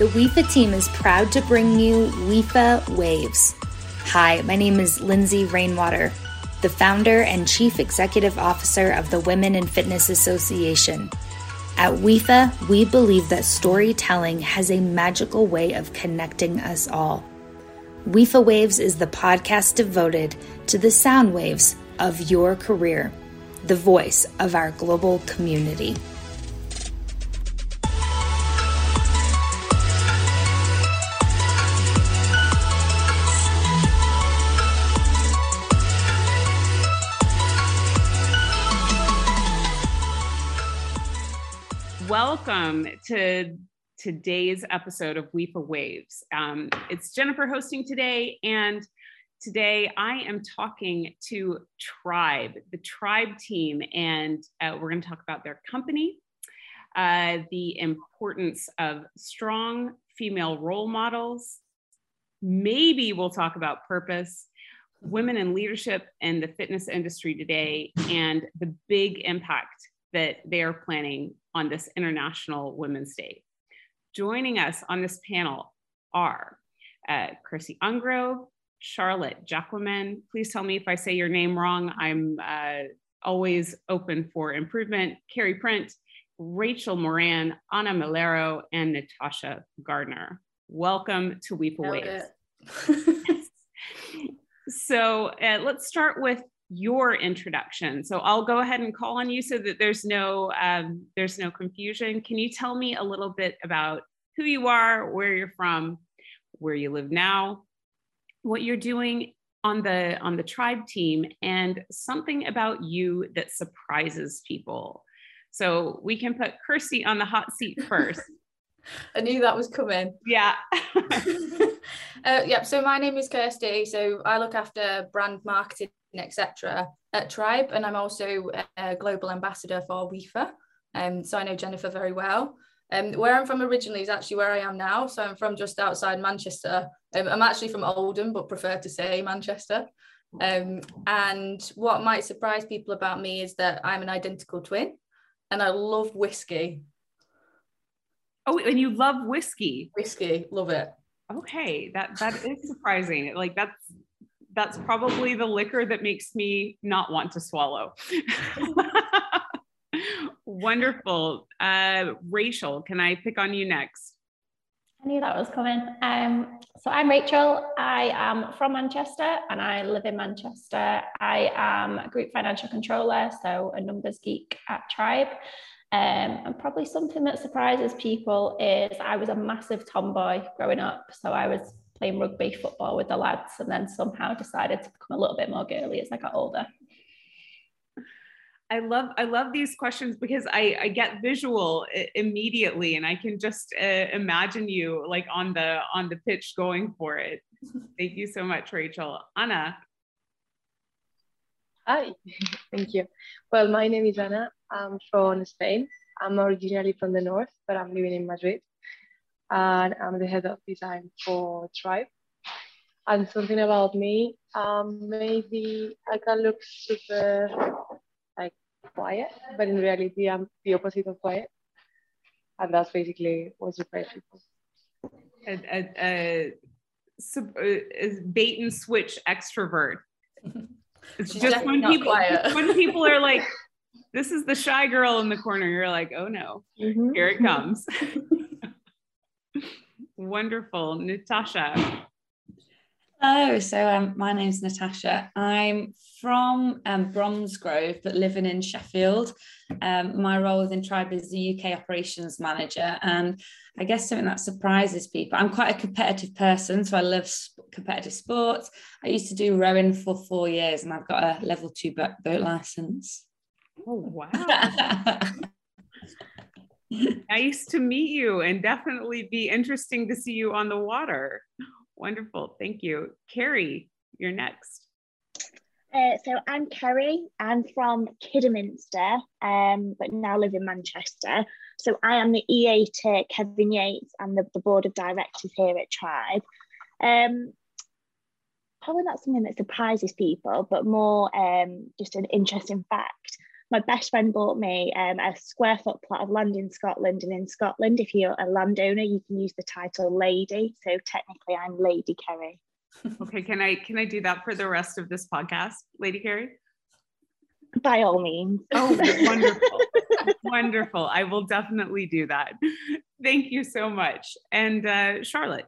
the WIFA team is proud to bring you WIFA Waves. Hi, my name is Lindsay Rainwater, the founder and chief executive officer of the Women in Fitness Association. At WIFA, we believe that storytelling has a magical way of connecting us all. WIFA Waves is the podcast devoted to the sound waves of your career, the voice of our global community. Welcome to today's episode of WIFA Waves. Um, it's Jennifer hosting today, and today I am talking to Tribe, the Tribe team, and uh, we're going to talk about their company, uh, the importance of strong female role models. Maybe we'll talk about purpose, women in leadership and the fitness industry today, and the big impact that they are planning on this International Women's Day. Joining us on this panel are uh, Chrissy Angrove, Charlotte Jacquemin. Please tell me if I say your name wrong. I'm uh, always open for improvement. Carrie Print, Rachel Moran, Anna Milero, and Natasha Gardner. Welcome to Weep Away. so uh, let's start with your introduction. So I'll go ahead and call on you so that there's no um, there's no confusion. Can you tell me a little bit about who you are, where you're from, where you live now, what you're doing on the on the tribe team, and something about you that surprises people. So we can put Kirsty on the hot seat first. I knew that was coming. Yeah. uh, yeah. So my name is Kirsty. So I look after brand marketing etc. at Tribe, and I'm also a global ambassador for WIFA. Um, so I know Jennifer very well. Um, where I'm from originally is actually where I am now. So I'm from just outside Manchester. Um, I'm actually from Oldham, but prefer to say Manchester. Um, and what might surprise people about me is that I'm an identical twin and I love whiskey. Oh, and you love whiskey? Whiskey, love it. Okay, that that is surprising. Like that's that's probably the liquor that makes me not want to swallow. Wonderful. Uh, Rachel, can I pick on you next? I knew that was coming. Um, so I'm Rachel. I am from Manchester and I live in Manchester. I am a group financial controller, so a numbers geek at Tribe. Um, and probably something that surprises people is I was a massive tomboy growing up. So I was playing rugby football with the lads and then somehow decided to become a little bit more girly as I got older. I love I love these questions because I, I get visual immediately and I can just uh, imagine you like on the on the pitch going for it. Thank you so much, Rachel. Anna. Hi, thank you. Well, my name is Anna. I'm from Spain. I'm originally from the north, but I'm living in Madrid and I'm the head of design for Tribe. And something about me, um, maybe I can look super like quiet, but in reality, I'm the opposite of quiet. And that's basically what surprised people. A, a, a, a, bait and switch extrovert. It's She's just when people when people are like, "This is the shy girl in the corner," you're like, "Oh no, mm-hmm. here it comes." Wonderful. Natasha. Hello, so um, my name's Natasha. I'm from um, Bromsgrove, but living in Sheffield. Um, my role within Tribe is the UK operations manager, and I guess something that surprises people. I'm quite a competitive person, so I love sp- competitive sports. I used to do rowing for four years, and I've got a level two boat license. Oh wow! nice to meet you and definitely be interesting to see you on the water. Wonderful. Thank you. Carrie, you're next. Uh, so I'm Kerry. I'm from Kidderminster, um, but now live in Manchester. So I am the EA to Kevin Yates and the, the board of directors here at Tribe. Um, probably not something that surprises people, but more um, just an interesting fact. My best friend bought me um, a square foot plot of land in Scotland. And in Scotland, if you're a landowner, you can use the title lady. So technically, I'm Lady Kerry. okay, can I can I do that for the rest of this podcast, Lady Kerry? By all means. Oh, wonderful. wonderful. I will definitely do that. Thank you so much. And uh, Charlotte.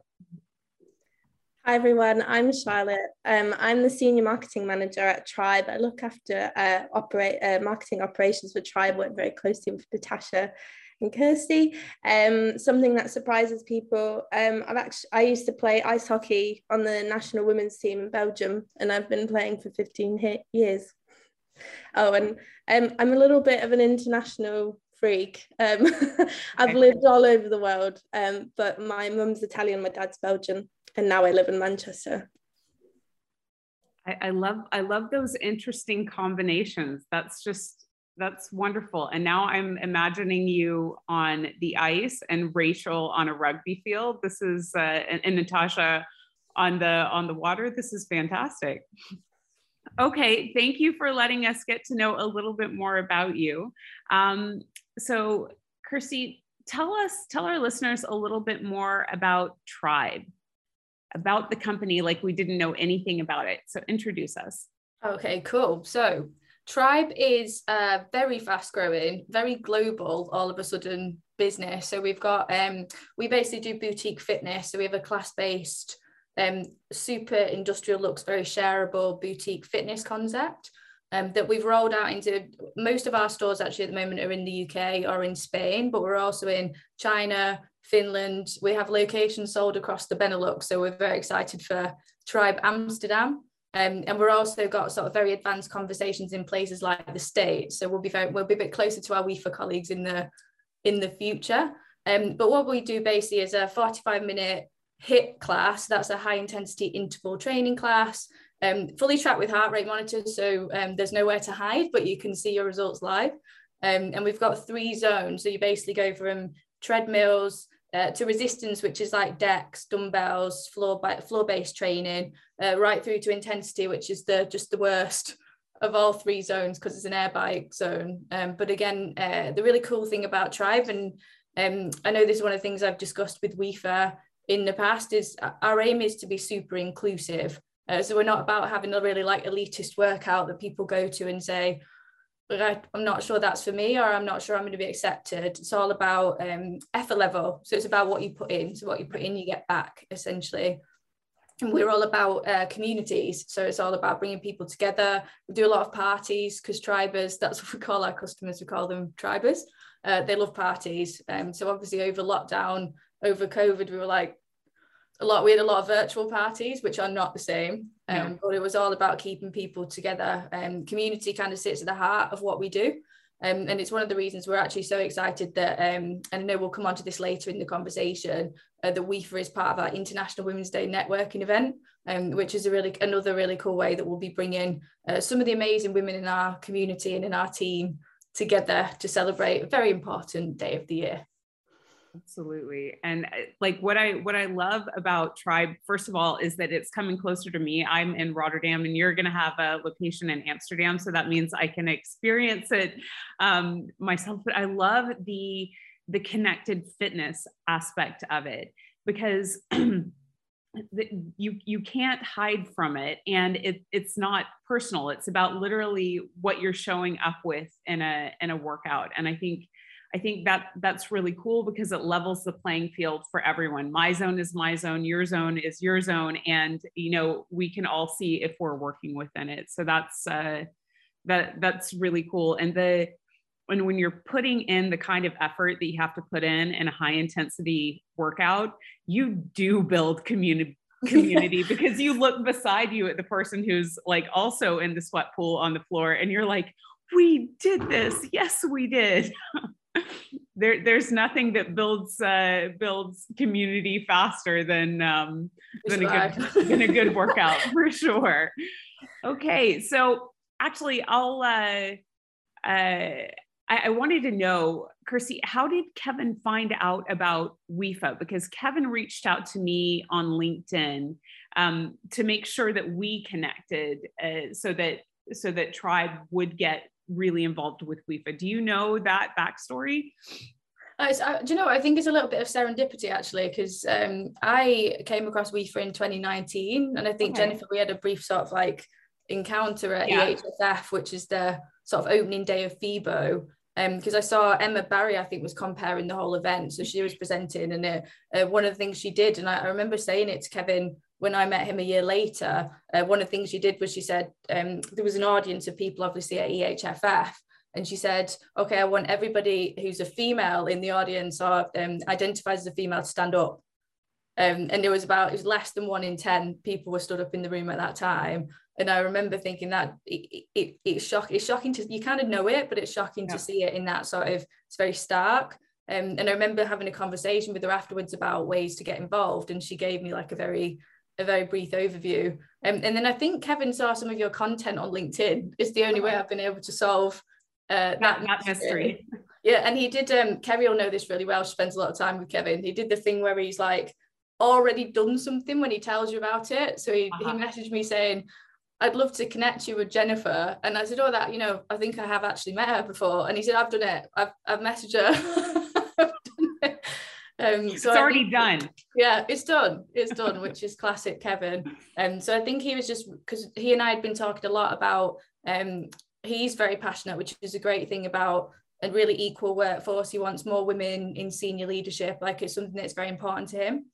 Hi everyone, I'm Charlotte. Um, I'm the senior marketing manager at Tribe. I look after uh, operate uh, marketing operations for Tribe. Work very closely with Natasha and Kirsty. Um, something that surprises people. Um, I've actually I used to play ice hockey on the national women's team in Belgium, and I've been playing for 15 years. Oh, and um, I'm a little bit of an international freak. Um, I've lived all over the world, um, but my mum's Italian, my dad's Belgian and now I live in Manchester. I, I love I love those interesting combinations. That's just that's wonderful. And now I'm imagining you on the ice and Rachel on a rugby field. This is uh, and, and Natasha on the on the water. This is fantastic. Okay, thank you for letting us get to know a little bit more about you. Um, so, Kirsty, tell us, tell our listeners a little bit more about Tribe about the company like we didn't know anything about it. So introduce us. Okay, cool. So Tribe is a very fast growing, very global, all of a sudden business. So we've got um we basically do boutique fitness. So we have a class-based um super industrial looks very shareable boutique fitness concept. Um, that we've rolled out into most of our stores actually at the moment are in the UK or in Spain, but we're also in China, Finland. We have locations sold across the Benelux, so we're very excited for Tribe Amsterdam. Um, and we're also got sort of very advanced conversations in places like the States. So we'll be very, we'll be a bit closer to our WIFA colleagues in the in the future. Um, but what we do basically is a 45 minute HIIT class. That's a high intensity interval training class, um, fully tracked with heart rate monitors. So um, there's nowhere to hide, but you can see your results live. Um, and we've got three zones. So you basically go from treadmills, uh, to resistance, which is like decks, dumbbells, floor floor based training, uh, right through to intensity, which is the just the worst of all three zones because it's an air bike zone. Um, but again, uh, the really cool thing about Tribe, and um, I know this is one of the things I've discussed with WIFA in the past, is our aim is to be super inclusive. Uh, so we're not about having a really like elitist workout that people go to and say, I, am not sure that's for me or I'm not sure I'm going to be accepted. It's all about um, effort level. So it's about what you put in. So what you put in, you get back essentially. And we're all about uh, communities. So it's all about bringing people together. We do a lot of parties because tribers, that's what we call our customers, we call them tribers. Uh, they love parties. Um, so obviously over lockdown, over COVID, we were like, a lot we had a lot of virtual parties which are not the same um, yeah. but it was all about keeping people together and um, community kind of sits at the heart of what we do um, and it's one of the reasons we're actually so excited that um, and I know we'll come on to this later in the conversation uh, that WIFA is part of our International Women's Day networking event um, which is a really another really cool way that we'll be bringing uh, some of the amazing women in our community and in our team together to celebrate a very important day of the year absolutely. And uh, like what i what i love about tribe first of all is that it's coming closer to me. I'm in rotterdam and you're going to have a location in amsterdam so that means i can experience it um, myself. But i love the the connected fitness aspect of it because you you can't hide from it and it, it's not personal. It's about literally what you're showing up with in a in a workout. And i think I think that that's really cool because it levels the playing field for everyone. My zone is my zone, your zone is your zone, and you know we can all see if we're working within it. So that's uh, that that's really cool. And the and when you're putting in the kind of effort that you have to put in in a high intensity workout, you do build community community because you look beside you at the person who's like also in the sweat pool on the floor and you're like we did this yes we did there, there's nothing that builds uh, builds community faster than um, than a good than a good workout for sure. Okay, so actually, I'll. Uh, uh, I, I wanted to know, Kirsty, how did Kevin find out about WIFA? Because Kevin reached out to me on LinkedIn um, to make sure that we connected, uh, so that so that Tribe would get really involved with WIFA. Do you know that backstory? Uh, I, do you know? I think it's a little bit of serendipity actually, because um, I came across WIFA in 2019, and I think okay. Jennifer, we had a brief sort of like encounter at yeah. EHFF, which is the sort of opening day of FIBO. Because um, I saw Emma Barry, I think, was comparing the whole event. So she was presenting, and uh, uh, one of the things she did, and I, I, remember saying it to Kevin when I met him a year later. Uh, one of the things she did was she said um, there was an audience of people, obviously, at EHFF, and she said, "Okay, I want everybody who's a female in the audience or um, identifies as a female to stand up." Um, and there was about it was less than one in ten people were stood up in the room at that time. And I remember thinking that it, it, it's shock it's shocking to you kind of know it, but it's shocking yeah. to see it in that sort of it's very stark. Um, and I remember having a conversation with her afterwards about ways to get involved, and she gave me like a very a very brief overview. Um, and then I think Kevin saw some of your content on LinkedIn. It's the only way I've been able to solve uh, that, that mystery. Yeah, and he did. Um, Kerry will know this really well. She spends a lot of time with Kevin. He did the thing where he's like already done something when he tells you about it. So he, uh-huh. he messaged me saying, I'd love to connect you with Jennifer. And I said, Oh, that, you know, I think I have actually met her before. And he said, I've done it. I've, I've messaged her. Um, so it's already think, done. Yeah, it's done. It's done, which is classic Kevin. And um, so I think he was just because he and I had been talking a lot about um, he's very passionate, which is a great thing about a really equal workforce. He wants more women in senior leadership. Like it's something that's very important to him.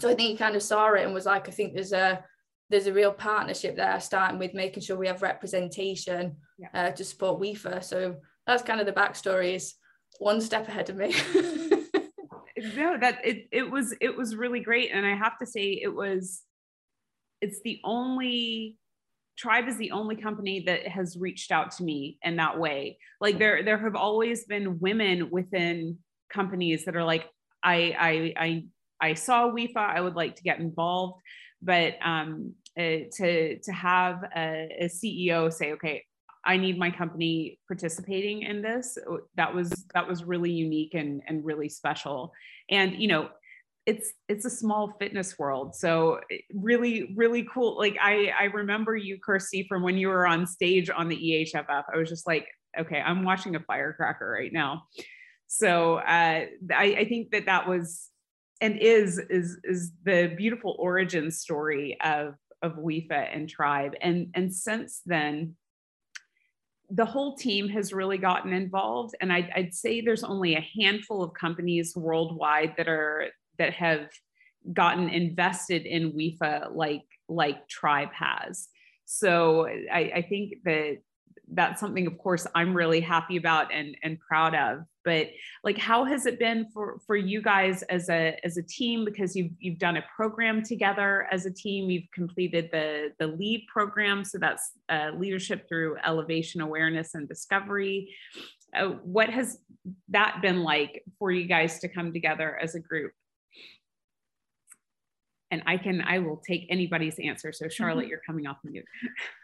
So I think he kind of saw it and was like, I think there's a there's a real partnership there, starting with making sure we have representation yeah. uh, to support WIFA. So that's kind of the backstory. Is one step ahead of me. no, that it it was it was really great, and I have to say it was. It's the only tribe is the only company that has reached out to me in that way like there there have always been women within companies that are like i i i, I saw WIFA i would like to get involved but um uh, to to have a, a ceo say okay i need my company participating in this that was that was really unique and and really special. And you know it's it's a small fitness world. So really really cool. Like i i remember you kirsty from when you were on stage on the ehff i was just like okay i'm watching a firecracker right now. So uh, I, I think that that was and is is is the beautiful origin story of of WIFA and Tribe. And and since then, the whole team has really gotten involved. And I'd, I'd say there's only a handful of companies worldwide that are that have gotten invested in WIFA like like Tribe has. So I, I think that that's something of course i'm really happy about and and proud of but like how has it been for for you guys as a as a team because you've you've done a program together as a team you've completed the the lead program so that's uh, leadership through elevation awareness and discovery uh, what has that been like for you guys to come together as a group and I can I will take anybody's answer. So Charlotte, mm-hmm. you're coming off mute.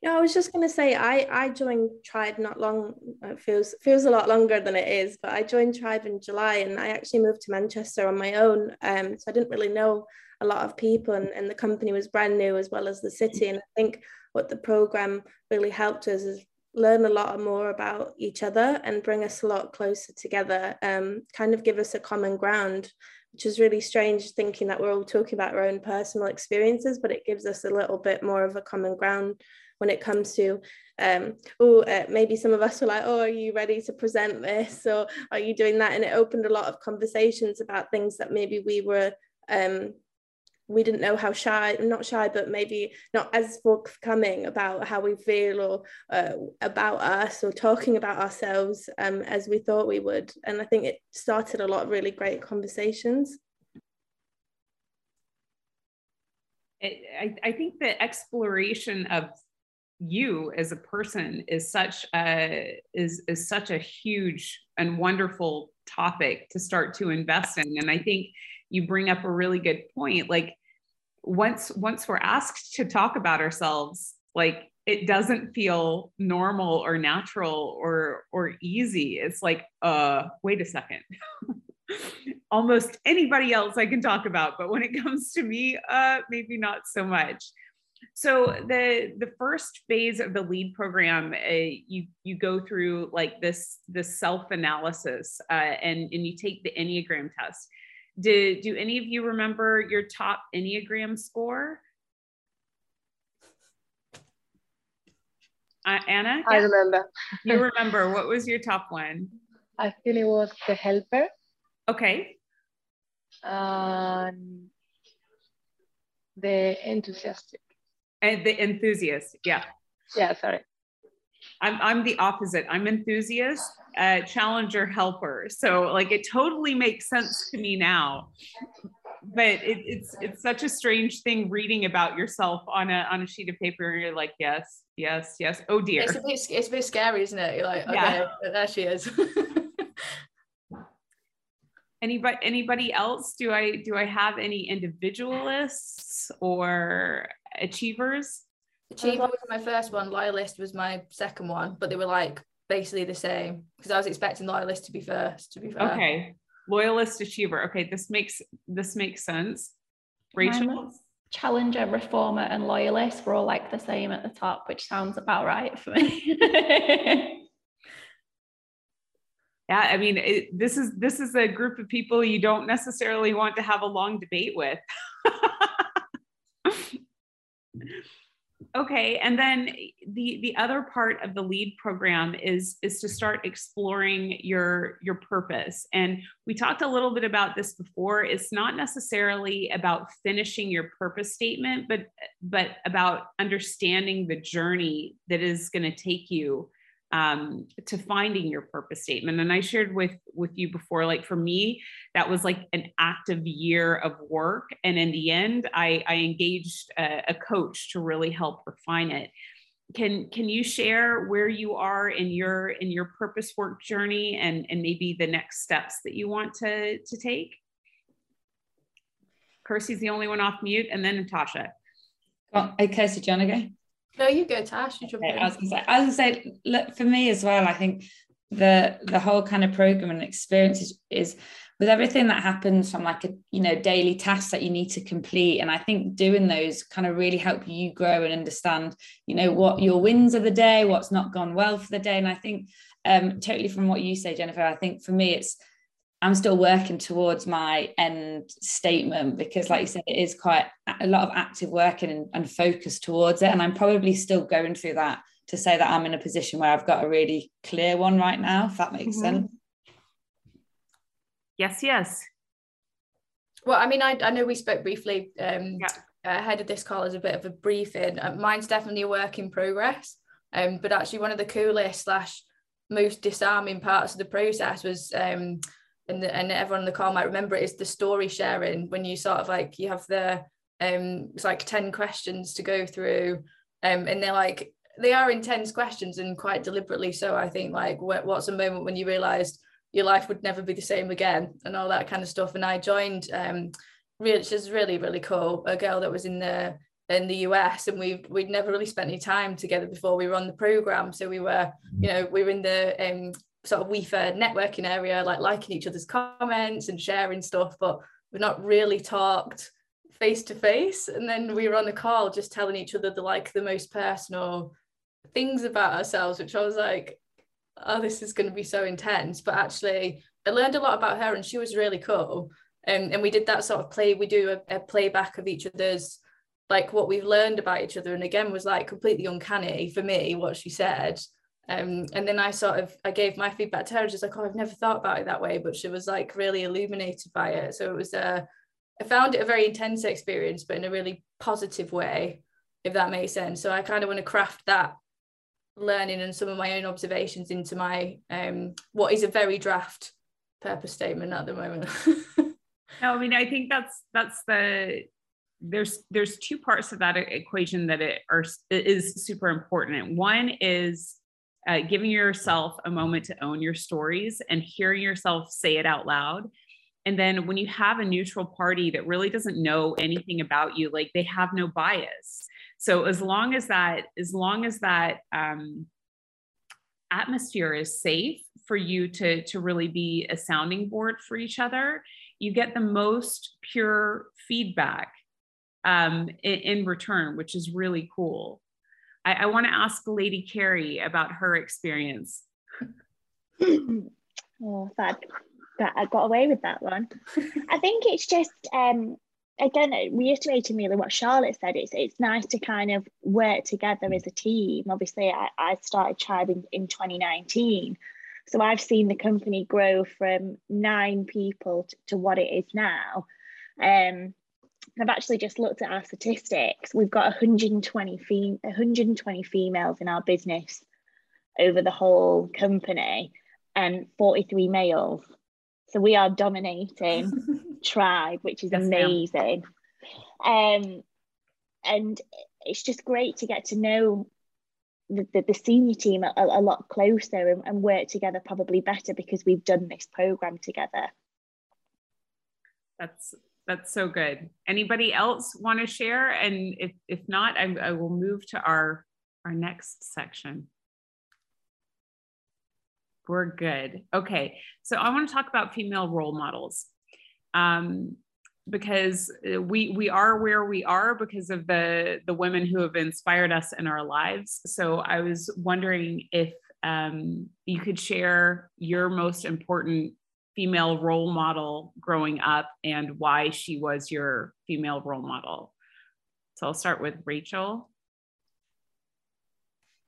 Yeah, I was just gonna say I I joined Tribe not long. It feels feels a lot longer than it is, but I joined Tribe in July, and I actually moved to Manchester on my own. Um, so I didn't really know a lot of people, and, and the company was brand new as well as the city. And I think what the program really helped us is learn a lot more about each other and bring us a lot closer together. Um, kind of give us a common ground which is really strange thinking that we're all talking about our own personal experiences, but it gives us a little bit more of a common ground when it comes to um, oh uh, maybe some of us were like oh are you ready to present this? Or are you doing that? And it opened a lot of conversations about things that maybe we were um, we didn't know how shy not shy but maybe not as forthcoming about how we feel or uh, about us or talking about ourselves um, as we thought we would. And i think it started a lot of really great conversations. I, I think the exploration of you as a person is such a is is such a huge and wonderful topic to start to invest in. And i think you bring up a really good point. Like once once we're asked to talk about ourselves like it doesn't feel normal or natural or or easy. It's like uh wait a second. Almost anybody else i can talk about but when it comes to me uh maybe not so much so the the first phase of the lead program, uh, you you go through like this this self analysis, uh, and and you take the Enneagram test. Did do any of you remember your top Enneagram score? Uh, Anna, I remember. you remember what was your top one? I think it was the helper. Okay. And the enthusiastic. And the enthusiast, yeah. Yeah, sorry. I'm I'm the opposite. I'm enthusiast, uh, challenger, helper. So like it totally makes sense to me now. But it, it's it's such a strange thing reading about yourself on a on a sheet of paper, and you're like, yes, yes, yes. Oh dear. It's a bit, it's a bit scary, isn't it? You're like, okay, yeah. there she is. anybody anybody else do i do i have any individualists or achievers? Achiever was my first one loyalist was my second one but they were like basically the same because i was expecting loyalist to be first to be fair okay loyalist achiever okay this makes this makes sense. Rachel? challenger reformer and loyalist were all like the same at the top which sounds about right for me. Yeah i mean it, this is this is a group of people you don't necessarily want to have a long debate with okay and then the the other part of the lead program is is to start exploring your your purpose. And we talked a little bit about this before. It's not necessarily about finishing your purpose statement but but about understanding the journey that is going to take you um, to finding your purpose statement. And I shared with with you before, like for me, that was like an active year of work. And in the end, I, I engaged a, a coach to really help refine it. Can can you share where you are in your in your purpose work journey and and maybe the next steps that you want to to take? Kirsty's the only one off mute, and then Natasha. Oh, okay, so John again. No, you go, Tash. You okay, I was gonna say, I was gonna say, look, for me as well, I think the the whole kind of program and experience is, is with everything that happens from like a you know daily tasks that you need to complete and i think doing those kind of really help you grow and understand you know what your wins of the day what's not gone well for the day and i think um totally from what you say jennifer i think for me it's I'm still working towards my end statement because, like you said, it is quite a lot of active work and, and focus towards it. And I'm probably still going through that to say that I'm in a position where I've got a really clear one right now, if that makes mm-hmm. sense. Yes, yes. Well, I mean, I, I know we spoke briefly um, yeah. ahead of this call as a bit of a briefing. Uh, mine's definitely a work in progress. Um, but actually, one of the coolest slash most disarming parts of the process was um, and, the, and everyone in the call might remember it is the story sharing when you sort of like you have the um it's like 10 questions to go through um and they're like they are intense questions and quite deliberately so i think like what, what's a moment when you realized your life would never be the same again and all that kind of stuff and i joined um really she's really really cool a girl that was in the in the US and we we'd never really spent any time together before we were on the program so we were you know we were in the um sort of WIFA networking area, like liking each other's comments and sharing stuff, but we've not really talked face to face. And then we were on a call just telling each other the like the most personal things about ourselves, which I was like, oh, this is going to be so intense. But actually, I learned a lot about her and she was really cool. Um, and we did that sort of play, we do a, a playback of each other's like what we've learned about each other and again was like completely uncanny for me what she said um, and then I sort of I gave my feedback to her, just like, oh, I've never thought about it that way, but she was like really illuminated by it. So it was a, uh, I found it a very intense experience, but in a really positive way, if that makes sense. So I kind of want to craft that learning and some of my own observations into my um, what is a very draft purpose statement at the moment. no, I mean I think that's that's the there's there's two parts of that equation that it are is super important. One is uh, giving yourself a moment to own your stories and hearing yourself say it out loud. And then when you have a neutral party that really doesn't know anything about you, like they have no bias. So as long as that, as long as that um, atmosphere is safe for you to to really be a sounding board for each other, you get the most pure feedback um, in, in, return, which is really cool. I, I want to ask Lady Carrie about her experience. oh, that, that I got away with that one. I think it's just um, again reiterating really what Charlotte said. It's it's nice to kind of work together as a team. Obviously, I, I started Tribe in, in 2019. So I've seen the company grow from nine people to, to what it is now. Um, I've actually just looked at our statistics. We've got 120, fem- 120 females in our business over the whole company and 43 males. So we are dominating tribe, which is amazing. Um, and it's just great to get to know the, the, the senior team a, a lot closer and, and work together probably better because we've done this program together. That's that's so good. Anybody else want to share? And if, if not, I, I will move to our, our next section. We're good. Okay, so I want to talk about female role models. Um, because we we are where we are because of the the women who have inspired us in our lives. So I was wondering if um, you could share your most important female role model growing up and why she was your female role model. So I'll start with Rachel.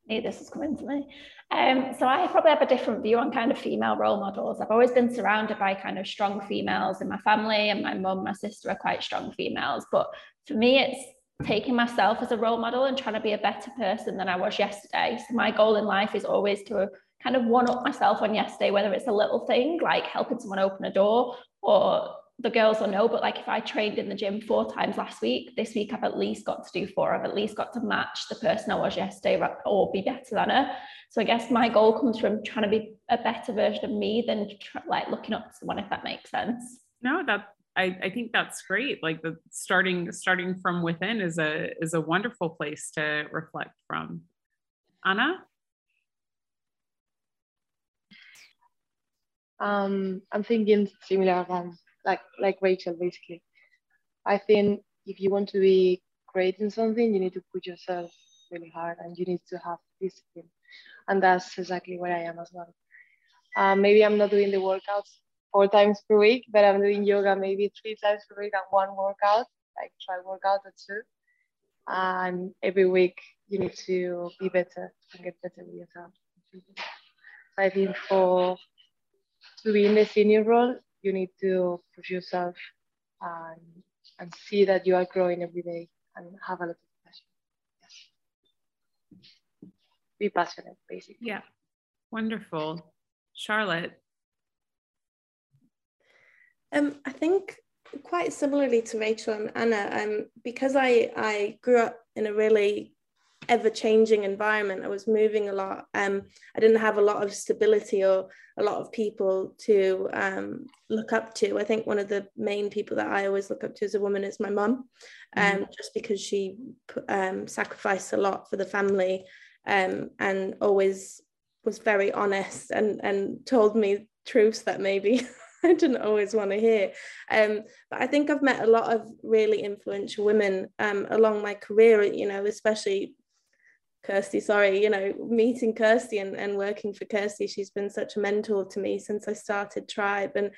Hey, this is coming to me. Um, so I probably have a different view on kind of female role models. I've always been surrounded by kind of strong females in my family, and my mum, my sister are quite strong females. But for me, it's taking myself as a role model and trying to be a better person than I was yesterday. So my goal in life is always to kind of one up myself on yesterday, whether it's a little thing like helping someone open a door or the girls will know, but like if I trained in the gym four times last week, this week I've at least got to do four. I've at least got to match the person I was yesterday or be better than her. So I guess my goal comes from trying to be a better version of me than like looking up to someone, if that makes sense. No, that I, I think that's great. Like the starting starting from within is a is a wonderful place to reflect from. Anna? Um, I'm thinking similar one like like Rachel basically. I think if you want to be great in something, you need to put yourself really hard and you need to have discipline. And that's exactly where I am as well. Um, maybe I'm not doing the workouts four times per week, but I'm doing yoga maybe three times per week and one workout, like try workout or two. And every week you need to be better and get better with yourself. So I think for to be in the senior role, you need to push yourself and, and see that you are growing every day and have a lot of passion. Yes. Be passionate, basically. Yeah, wonderful. Charlotte. Um, I think quite similarly to Rachel and Anna, um, because I, I grew up in a really ever-changing environment. I was moving a lot. Um, I didn't have a lot of stability or a lot of people to um, look up to. I think one of the main people that I always look up to as a woman is my mum, um, mm-hmm. just because she um, sacrificed a lot for the family um, and always was very honest and and told me truths that maybe I didn't always want to hear. Um, but I think I've met a lot of really influential women um, along my career, you know, especially Kirsty, sorry, you know, meeting Kirsty and, and working for Kirsty, she's been such a mentor to me since I started Tribe. And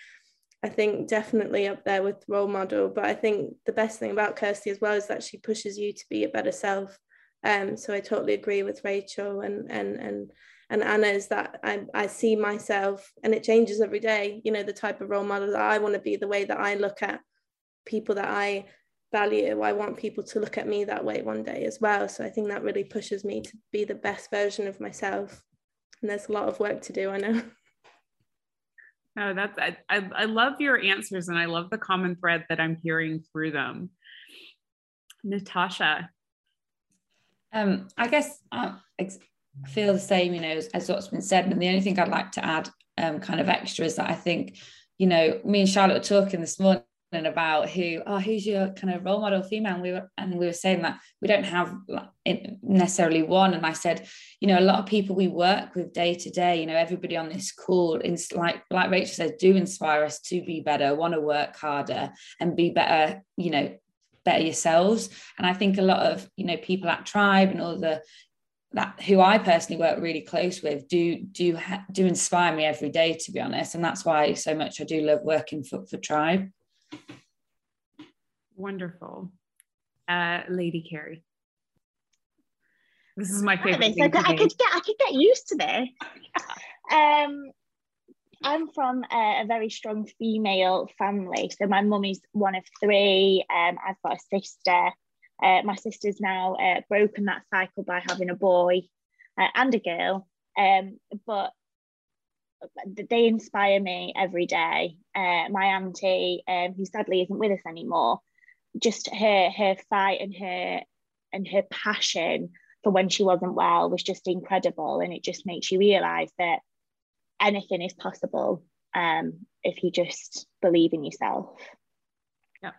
I think definitely up there with role model. But I think the best thing about Kirsty as well is that she pushes you to be a better self. Um, so I totally agree with Rachel and and and and Anna is that I, I see myself and it changes every day, you know, the type of role model that I want to be, the way that I look at people that I value. I want people to look at me that way one day as well. So I think that really pushes me to be the best version of myself. And there's a lot of work to do, I know. No, that's I, I, I love your answers and I love the common thread that I'm hearing through them. Natasha. Um, I guess I feel the same, you know, as, as what's been said. And the only thing I'd like to add, um, kind of extra, is that I think, you know, me and Charlotte were talking this morning about who oh who's your kind of role model female? And we were and we were saying that we don't have necessarily one. And i said you know a lot of people we work with day to day you know everybody on this call like like rachel said do inspire us to be better want to work harder and be better you know better yourselves. And i think a lot of you know people at tribe and all the that who I personally work really close with do do do inspire me every day to be honest. And that's why so much I do love working for, for Tribe wonderful. Uh, Lady Carrie this is my favorite I, could, I could get I could get used to this. Um I'm from a, a, very strong female family. So my mum is one of three. Um I've got a sister. Uh, my sister's now uh, broken that cycle by having a boy uh, and a girl, um, but they inspire me every day. Uh, my auntie, um, who sadly isn't with us anymore, just her her fight and her and her passion for when she wasn't well was just incredible, and it just makes you realise that anything is possible um, if you just believe in yourself. Yeah,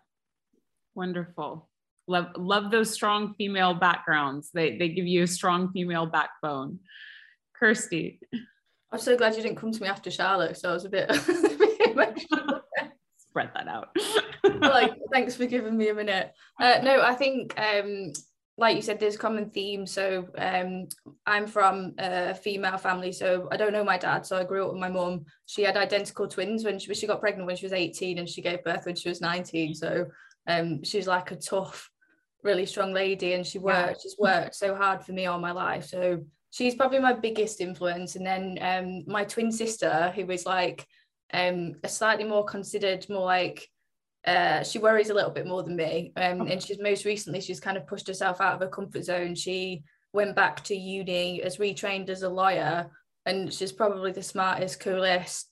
wonderful. Love love those strong female backgrounds. They they give you a strong female backbone. Kirsty i'm so glad you didn't come to me after charlotte so i was a bit, spread that out. Like thanks for giving me a minute. Uh, no i think um like you said there's common themes so um i'm from a female family so i don't know my dad so i grew up with my mum. She had identical twins when she, she got pregnant when she was 18 and she gave birth when she was 19 so um she's like a tough really strong lady and she worked yeah. she's worked so hard for me all my life. So she's probably my biggest influence. And then um my twin sister who is like um a slightly more considered more like uh, she worries a little bit more than me. Um, and she's most recently she's kind of pushed herself out of her comfort zone. She went back to uni as retrained as a lawyer and she's probably the smartest coolest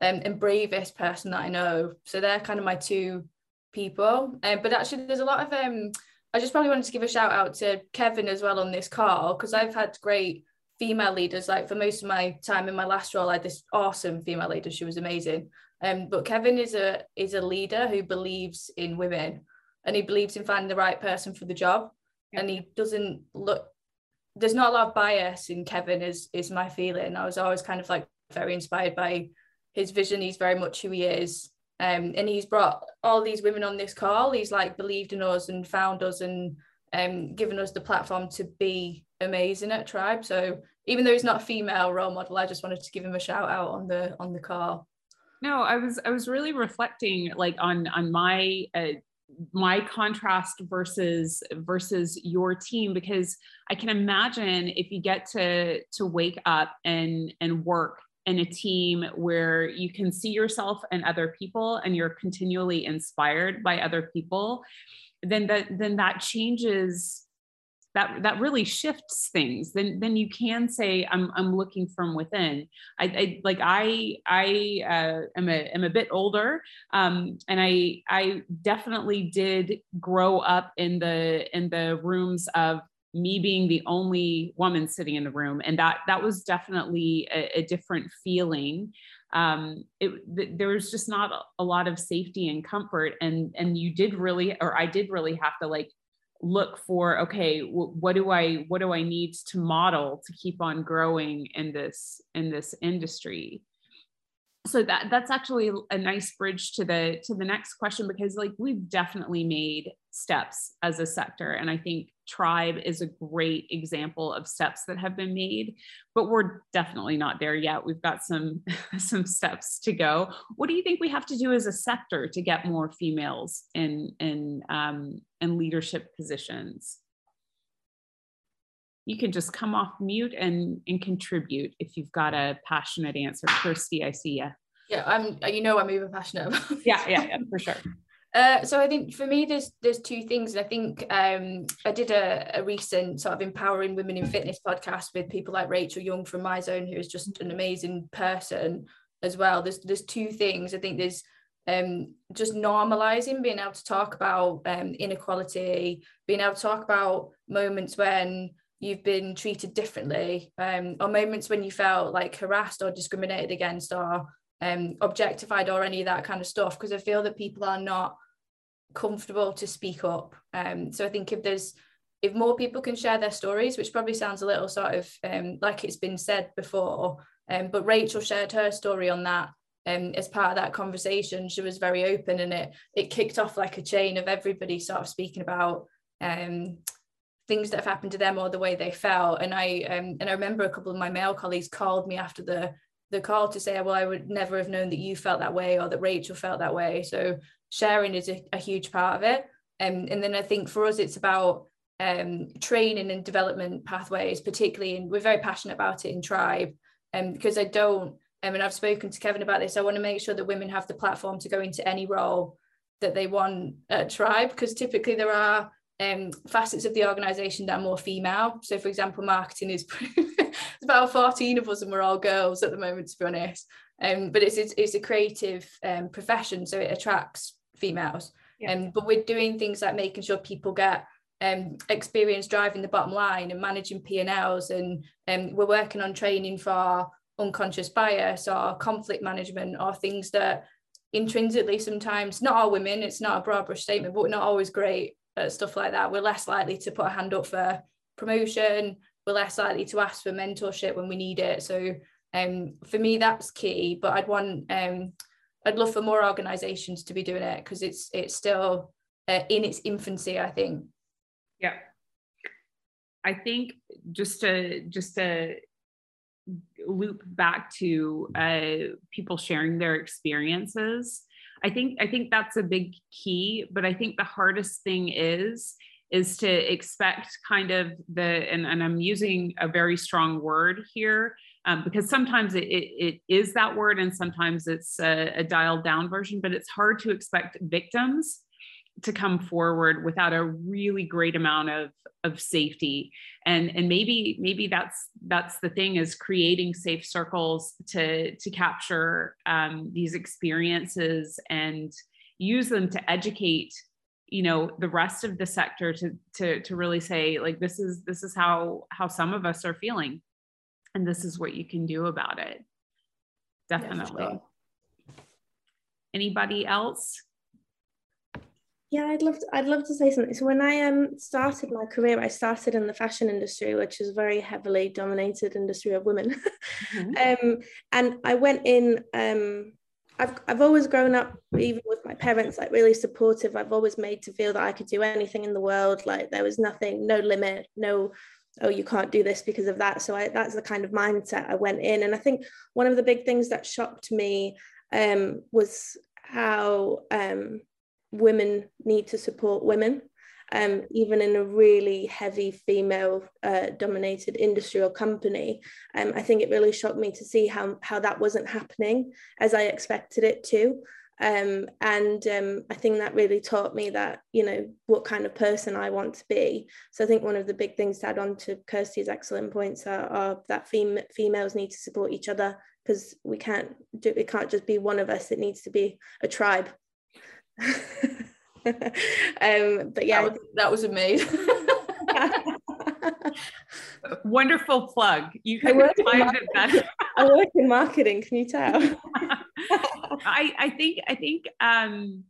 um, and bravest person that I know. So they're kind of my two people. Um, but actually there's a lot of um, I just probably wanted to give a shout out to Kevin as well on this call because I've had great female leaders. Like for most of my time in my last role, I had this awesome female leader. She was amazing. Um, but Kevin is a is a leader who believes in women and he believes in finding the right person for the job. Yeah. And he doesn't look there's not a lot of bias in Kevin is is my feeling. I was always kind of like very inspired by his vision. He's very much who he is. Um, and he's brought all these women on this call. He's like believed in us and found us and um, given us the platform to be amazing at Tribe. So even though he's not a female role model, I just wanted to give him a shout out on the on the call. No, I was I was really reflecting like on on my uh, my contrast versus versus your team because I can imagine if you get to to wake up and and work in a team where you can see yourself and other people and you're continually inspired by other people then that then that changes that that really shifts things. Then then you can say i'm i'm looking from within. I, I like i i uh, am a am a bit older um, and i i definitely did grow up in the in the rooms of me being the only woman sitting in the room and that that was definitely a, a different feeling. Um it th- there was just not a, lot of safety and comfort and and you did really or i did really have to like look for okay w- what do i what do i need to model to keep on growing in this in this industry? So that that's actually a nice bridge to the to the next question because like we've definitely made steps as a sector and i think tribe is a great example of steps that have been made but we're definitely not there yet. We've got some some steps to go. What do you think we have to do as a sector to get more females in in um, in leadership positions? You can just come off mute and and contribute if you've got a passionate answer. Kirsty i see you yeah i'm you know i'm even passionate yeah yeah yeah for sure uh, so I think for me, there's there's two things. I think um, I did a, a, recent sort of empowering women in fitness podcast with people like Rachel Young from Myzone, who is just an amazing person as well. There's there's two things. I think there's um, just normalizing being able to talk about um, inequality, being able to talk about moments when you've been treated differently, um, or moments when you felt like harassed or discriminated against, or um, objectified or any of that kind of stuff because I feel that people are not comfortable to speak up. Um, so I think if there's if more people can share their stories, which probably sounds a little sort of um, like it's been said before, um, but Rachel shared her story on that um, as part of that conversation, she was very open, and it it kicked off like a chain of everybody sort of speaking about um, things that have happened to them or the way they felt. And I um, and I remember a couple of my male colleagues called me after the the call to say, well, I would never have known that you felt that way or that Rachel felt that way. So sharing is a, a huge part of it. Um, and then I think for us, it's about um, training and development pathways, particularly, and we're very passionate about it in Tribe, um, because I don't, I mean, I've spoken to Kevin about this. I want to make sure that women have the platform to go into any role that they want at Tribe, because typically there are um, facets of the organisation that are more female. So, for example, marketing is about 14 of us, and we're all girls at the moment, to be honest. Um, but it's, it's, it's a creative um, profession, so it attracts females. Yeah. Um, but we're doing things like making sure people get um, experience driving the bottom line and managing P&Ls and um, we're working on training for unconscious bias or conflict management or things that intrinsically sometimes not all women it's not a broad brush statement but we're not always great at stuff like that we're less likely to put a hand up for promotion we're less likely to ask for mentorship when we need it so um, for me that's key but I'd want um, I'd love for more organizations to be doing it because it's it's still uh, in its infancy I think yeah. I think just to just to loop back to uh, people sharing their experiences. I think I think that's a big key, but I think the hardest thing is is to expect kind of the and, and I'm using a very strong word here um, because sometimes it, it, it is that word and sometimes it's a, a dialed down version, but it's hard to expect victims to come forward without a really great amount of of safety. And and maybe maybe that's that's the thing is creating safe circles to to capture um, these experiences and use them to educate you know the rest of the sector to to to really say like this is this is how how some of us are feeling and this is what you can do about it definitely yeah, sure. anybody else yeah, I'd love to, I'd love to say something. So when I um started my career, I started in the fashion industry, which is a very heavily dominated industry of women. Mm-hmm. um, and I went in. Um, I've I've always grown up, even with my parents, like really supportive. I've always made to feel that I could do anything in the world. Like there was nothing, no limit, no oh you can't do this because of that so I, that's the kind of mindset i went in and i think one of the big things that shocked me um, was how um, women need to support women, um, even in a really heavy female uh, dominated industry or company. Um, I think it really shocked me to see how, how that wasn't happening as I expected it to. Um, and um, I think that really taught me that, you know, what kind of person I want to be. So I think one of the big things to add on to Kirsty's excellent points are, are that fem- females need to support each other because we can't do it can't just be one of us it needs to be a tribe um, but yeah, that was, that was amazing. Wonderful plug. You could have timed it better. I work in marketing. Can you tell? I, I think I think um,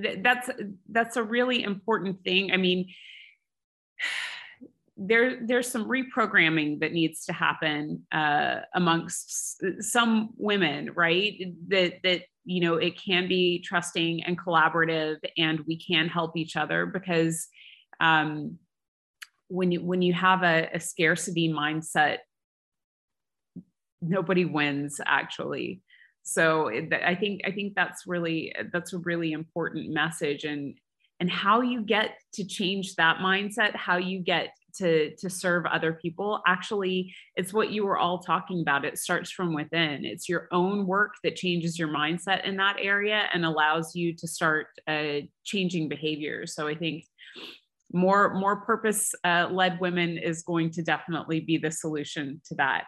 th- that's that's a really important thing. I mean, there there's some reprogramming that needs to happen uh, amongst some women, right? That that you know it can be trusting and collaborative, and we can help each other because um, when you when you have a, a scarcity mindset, nobody wins actually. So I think I think that's really that's a really important message and and how you get to change that mindset, how you get to to serve other people actually it's what you were all talking about. It starts from within. It's your own work that changes your mindset in that area and allows you to start uh, changing behaviors so i think more more purpose uh, led women is going to definitely be the solution to that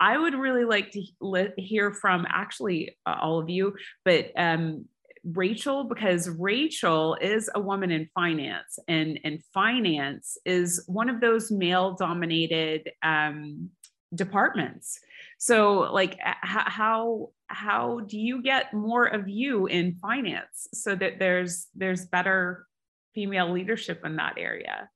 I would really like to hear from actually uh, all of you, but um, Rachel because Rachel is a woman in finance, and and finance is one of those male dominated um, departments. So, like, how how do you get more of you in finance so that there's there's better female leadership in that area?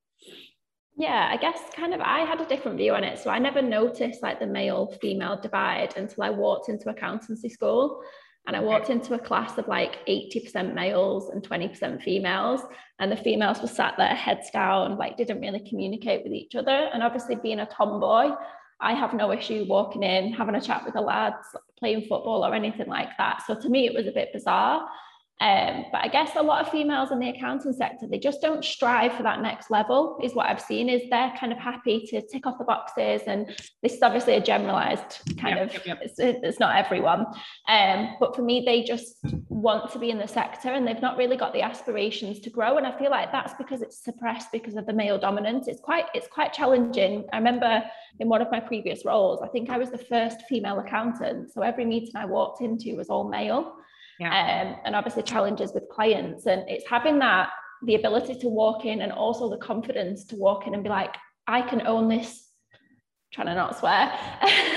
Yeah, I guess kind of I had a different view on it. So I never noticed like the male female divide until I walked into accountancy school. And I walked into a class of like 80% males and 20% females. And the females were sat there, heads down, like didn't really communicate with each other. And obviously, being a tomboy, I have no issue walking in, having a chat with the lads, playing football or anything like that. So to me, it was a bit bizarre. Um, but I guess a lot of females in the accounting sector, they just don't strive for that next level, is what I've seen, is they're kind of happy to tick off the boxes. And this is obviously a generalized kind yep, of, yep, yep. It's, it's, not everyone. Um, but for me, they just want to be in the sector and they've not really got the aspirations to grow. And I feel like that's because it's suppressed because of the male dominance. It's quite, it's quite challenging. I remember in one of my previous roles, I think I was the first female accountant. So every meeting I walked into was all male yeah. um, and obviously challenges with clients. And it's having that the ability to walk in and also the confidence to walk in and be like, I can own this. Trying to not swear.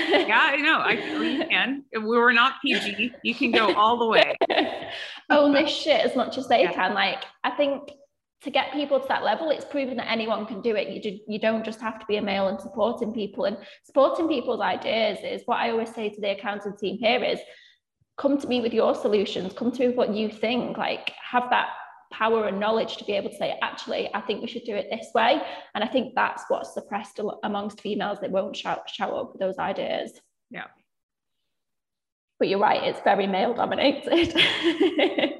yeah, I know. I you can. We were not PG. You can go all the way. own this shit as much as they yeah. can. Like, I think to get people to that level, it's proven that anyone can do it. You, do, you don't just have to be a male and supporting people. And supporting people's ideas is what I always say to the accounting team here is come to me with your solutions come to me with what you think like have that power and knowledge to be able to say actually i think we should do it this way. And i think that's what's suppressed amongst females that won't shout shout up those ideas. Yeah. But you're right it's very male dominated.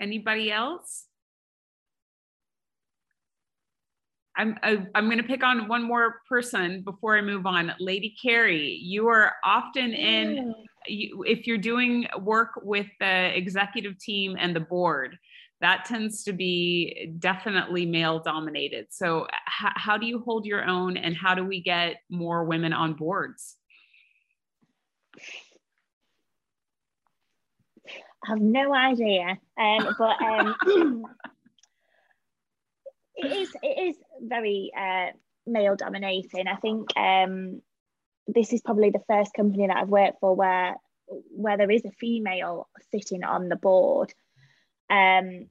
Anybody else? I'm I, I'm going to pick on one more person before I move on. Lady Carrie, you are often in you, if you're doing work with the executive team and the board, that tends to be definitely male dominated. So, h- how do you hold your own and how do we get more women on boards? I have no idea, um, but um, it is it is very uh, male dominating. I think um, this is probably the first company that I've worked for where where there is a female sitting on the board. Um,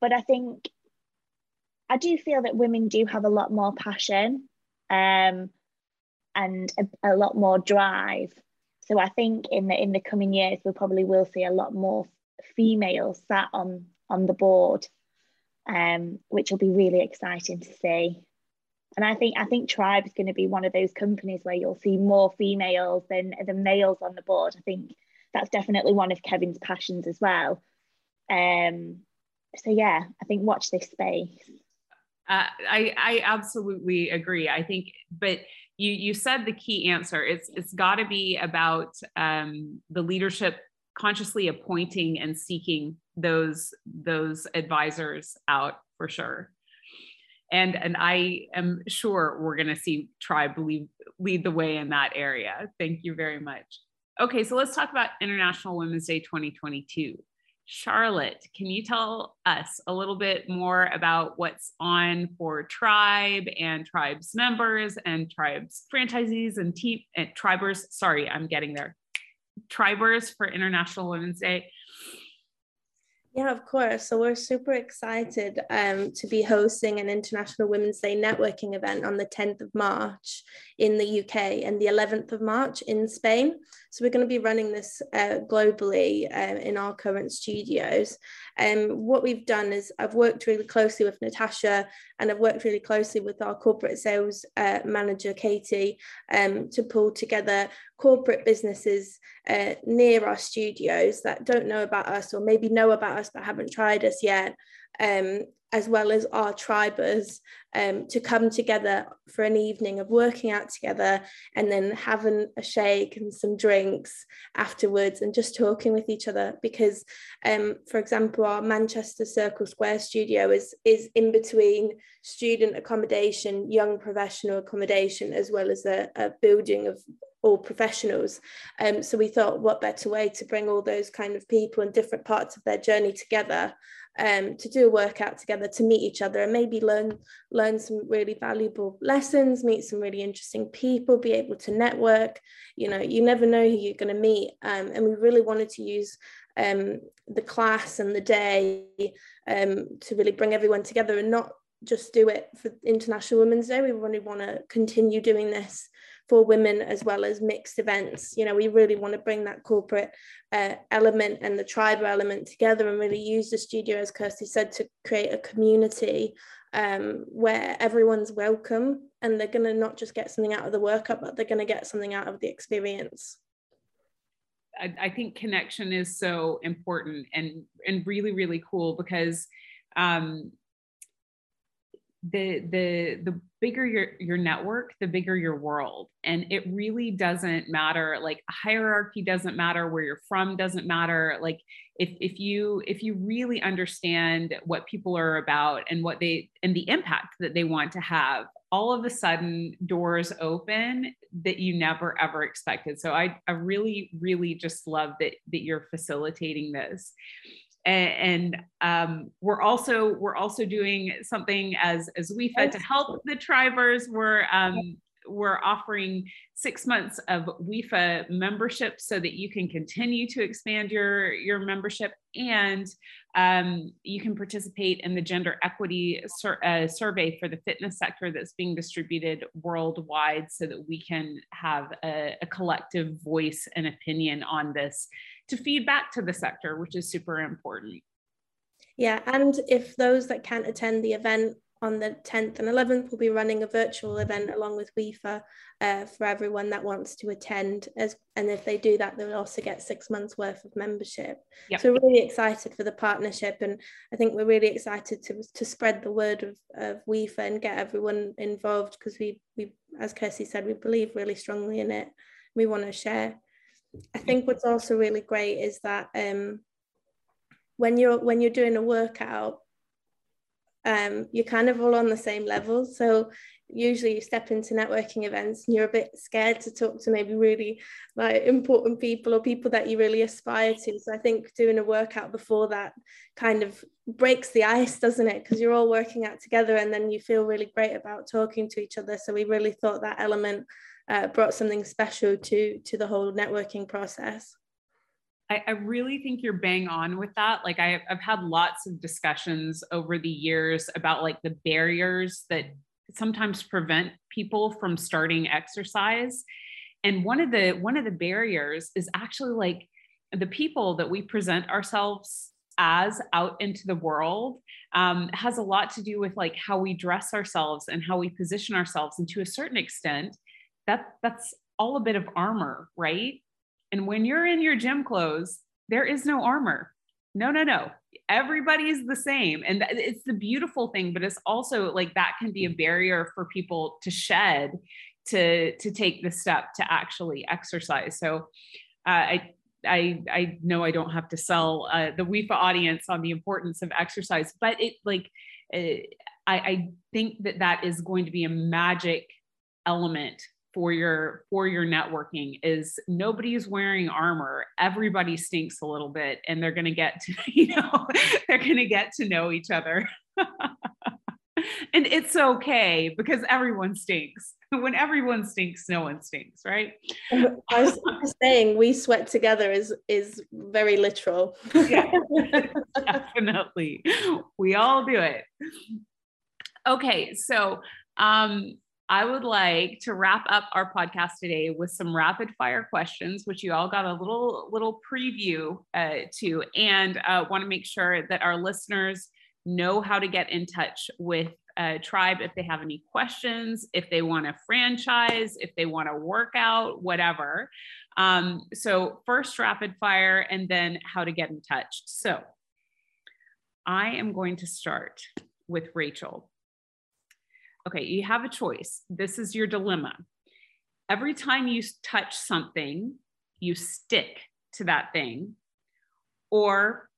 but I think I do feel that women do have a lot more passion um, and a, a, lot more drive. So I think in the in the coming years we probably will see a lot more females sat on on the board, um, which will be really exciting to see. And I think I think Tribe is going to be one of those companies where you'll see more females than than males on the board. I think that's definitely one of Kevin's passions as well. Um, so yeah, I think watch this space. Uh, I I absolutely agree. I think, but you you said the key answer. It's it's got to be about um, the leadership consciously appointing and seeking those those advisors out for sure and and I am sure we're going to see Tribe lead, lead the way in that area. Thank you very much. Okay, so let's talk about International Women's Day 2022. Charlotte, can you tell us a little bit more about what's on for Tribe and Tribe's members and Tribe's franchisees and team and Tribers? Sorry, I'm getting there. Tribers for International Women's Day. Yeah, of course. So we're super excited um, to be hosting an International Women's Day networking event on the 10th of March in the UK and the 11th of March in Spain. So we're going to be running this uh, globally uh, in our current studios. And um, what we've done is I've worked really closely with Natasha and I've worked really closely with our corporate sales uh, manager, Katie, um, to pull together corporate businesses uh, near our studios that don't know about us or maybe know about us but haven't tried us yet um, as well as our tribers um, to come together for an evening of working out together and then having a shake and some drinks afterwards and just talking with each other because um, for example our manchester circle square studio is is in between student accommodation young professional accommodation as well as a, a building of all professionals. Um, so we thought, what better way to bring all those kind of people in different parts of their journey together um, to do a workout together, to meet each other and maybe learn learn some really valuable lessons, meet some really interesting people, be able to network. You know, you never know who you're going to meet. Um, and we really wanted to use um, the class and the day um, to really bring everyone together and not just do it for International Women's Day. We really want to continue doing this for women as well as mixed events. You know, we really want to bring that corporate uh, element and the tribal element together and really use the studio, as Kirsty said, to create a community um, where everyone's welcome and they're going to not just get something out of the workup, but they're going to get something out of the experience. I, I think connection is so important and and really really cool because um, the the the bigger your your network the bigger your world. And it really doesn't matter like hierarchy doesn't matter where you're from doesn't matter like if if you if you really understand what people are about and what they and the impact that they want to have all of a sudden doors open that you never ever expected. So i i really really just love that that you're facilitating this and, um, we're also we're also doing something as as WIFA to help the tribers. We're um, we're offering six months of WIFA membership so that you can continue to expand your your membership and um, you can participate in the gender equity sur- uh, survey for the fitness sector that's being distributed worldwide so that we can have a, a collective voice and opinion on this to feed back to the sector, which is super important. Yeah, and if those that can't attend the event on the 10th and 11th, we'll be running a virtual event along with WIFA uh, for everyone that wants to attend. As and if they do that, they'll also get six months worth of membership. Yep. So we're really excited for the partnership, and I think we're really excited to to spread the word of, of WIFA and get everyone involved because we we as Kirsty said, we believe really strongly in it. We want to share I think what's also really great is that um, when you're when you're doing a workout, um, you're kind of all on the same level. So usually you step into networking events and you're a bit scared to talk to maybe really like important people or people that you really aspire to. So I think doing a workout before that kind of breaks the ice, doesn't it? Because you're all working out together and then you feel really great about talking to each other. So we really thought that element uh, brought something special to to the whole networking process. I, I really think you're bang on with that. Like I, I've had lots of discussions over the years about like the barriers that sometimes prevent people from starting exercise and one of the one of the barriers is actually like the people that we present ourselves as out into the world um, has a lot to do with like how we dress ourselves and how we position ourselves and to a certain extent that that's all a bit of armor, right? And when you're in your gym clothes, there is no armor. No, no, no. Everybody's the same. And it's the beautiful thing, but it's also like that can be a barrier for people to shed to to take the step to actually exercise. So uh, I I I know I don't have to sell uh, the WIFA audience on the importance of exercise, but it like uh, I, I think that that is going to be a magic element for your for your networking is nobody's wearing armor. Everybody stinks a little bit and they're going to get to you know they're going to get to know each other. And it's okay because everyone stinks. When everyone stinks no one stinks right? I was saying we sweat together is is very literal. Yeah definitely. We all do it. Okay so um I would like to wrap up our podcast today with some rapid fire questions, which you all got a little little preview uh, to, and uh, want to make sure that our listeners know how to get in touch with uh, Tribe if they have any questions, if they want to franchise, if they want to work out, whatever. Um, so first rapid fire, and then how to get in touch. So I am going to start with Rachel okay, you have a choice. This is your dilemma. Every time you touch something, you stick to that thing, or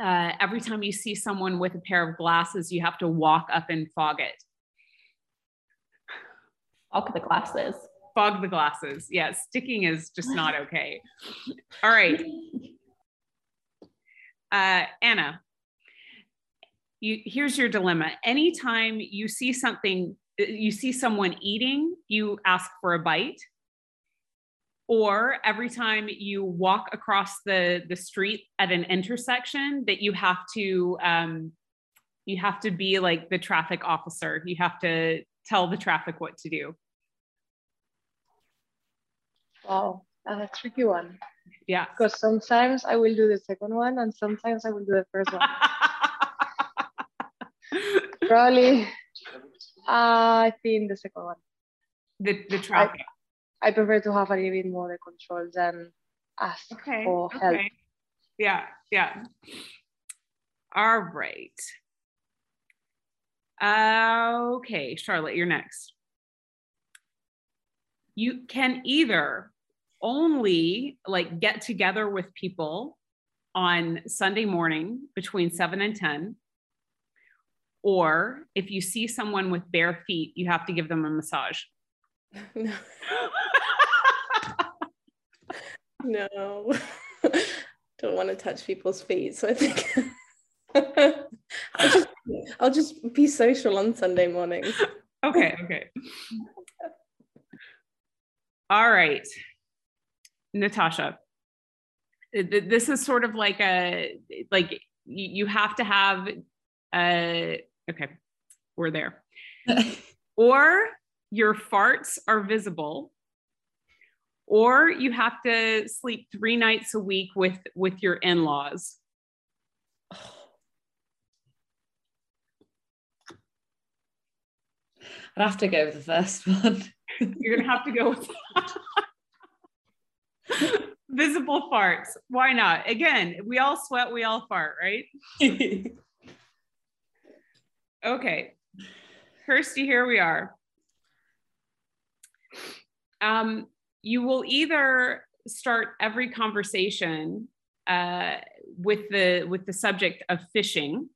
uh, every time you see someone with a pair of glasses, you have to walk up and fog it. Fog the glasses. Fog the glasses. Yeah, sticking is just not okay. All right. Uh, Anna, you here's your dilemma anytime you see something you see someone eating you ask for a bite or every time you walk across the the street at an intersection that you have to um, you have to be like the traffic officer. You have to tell the traffic what to do. Wow, that's a tricky one. Yeah. Because sometimes I will do the second one and sometimes I will do the first one. Probably, uh, I think the second one. The, the traffic. I, I prefer to have a little bit more the control than ask okay. for okay. help. Yeah, yeah. All right. Uh, okay, Charlotte, you're next. You can either only like get together with people on Sunday morning between 7 and 10 or if you see someone with bare feet you have to give them a massage. No. no. Don't want to touch people's feet, so I think I'll, just, I'll just be social on Sunday mornings. Okay, okay. All right. Natasha, this is sort of like a like you have to have a okay, we're there. or your farts are visible or you have to sleep 3 nights a week with with your in-laws. I'd have to go with the first one. You're gonna have to go with visible farts. Why not? Again, we all sweat, we all fart, right? Okay. Kirsty, here we are. Um, you will either start every conversation uh, with the with the subject of fishing,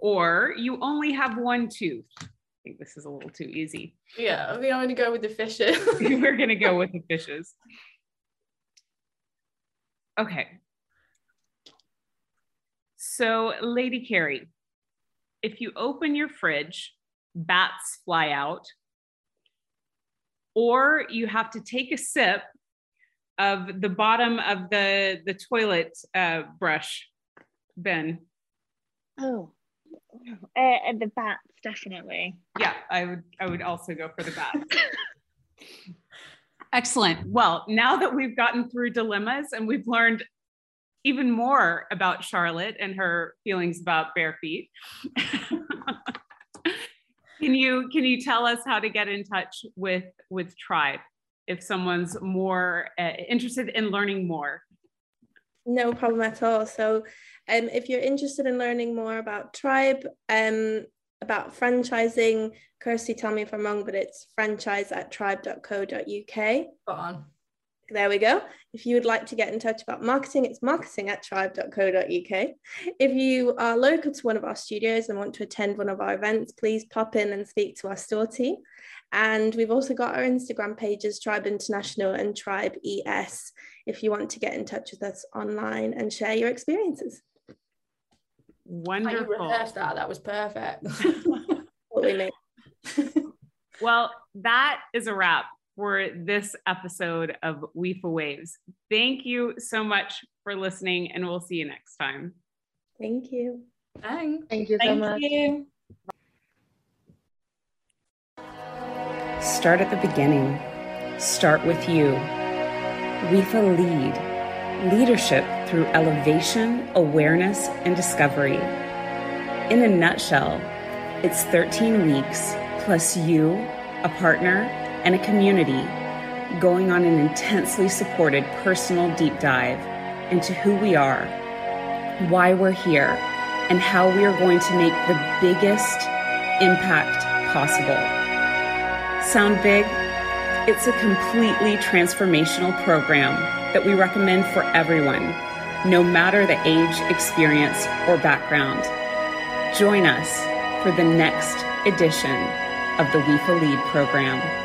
or you only have one tooth. I think this is a little too easy. Yeah, we are going to go with the fishes. We're going to go with the fishes. Okay. So, Lady Carrie, if you open your fridge, bats fly out, or you have to take a sip of the bottom of the the toilet uh, brush bin. Oh, uh, the bats definitely. Yeah, I would I would also go for the bats. Excellent. Well, now that we've gotten through dilemmas and we've learned even more about Charlotte and her feelings about bare feet. can you can you tell us how to get in touch with with Tribe if someone's more uh, interested in learning more? No problem at all. So, um, if you're interested in learning more about Tribe, um, about franchising, Kirsty, tell me if I'm wrong, but it's franchise at tribe.co.uk. Spot on. There we go. If you would like to get in touch about marketing, it's marketing at tribe.co.uk. If you are local to one of our studios and want to attend one of our events, please pop in and speak to our store team. And we've also got our Instagram pages, Tribe International and Tribe ES, if you want to get in touch with us online and share your experiences. Wonderful. You rehearsed that. That was perfect. what we mean. well, that is a wrap for this episode of WIFA Waves. Thank you so much for listening, and we'll see you next time. Thank you. Thanks. Thank you so Thank much. you. Start at the beginning. Start with you. WIFA Lead. Leadership through elevation, awareness, and discovery. In a nutshell, it's 13 weeks plus you, a partner, and a community going on an intensely supported personal deep dive into who we are, why we're here, and how we are going to make the biggest impact possible. Sound big? It's a completely transformational program that we recommend for everyone, no matter the age, experience, or background. Join us for the next edition of the WIFA Lead program.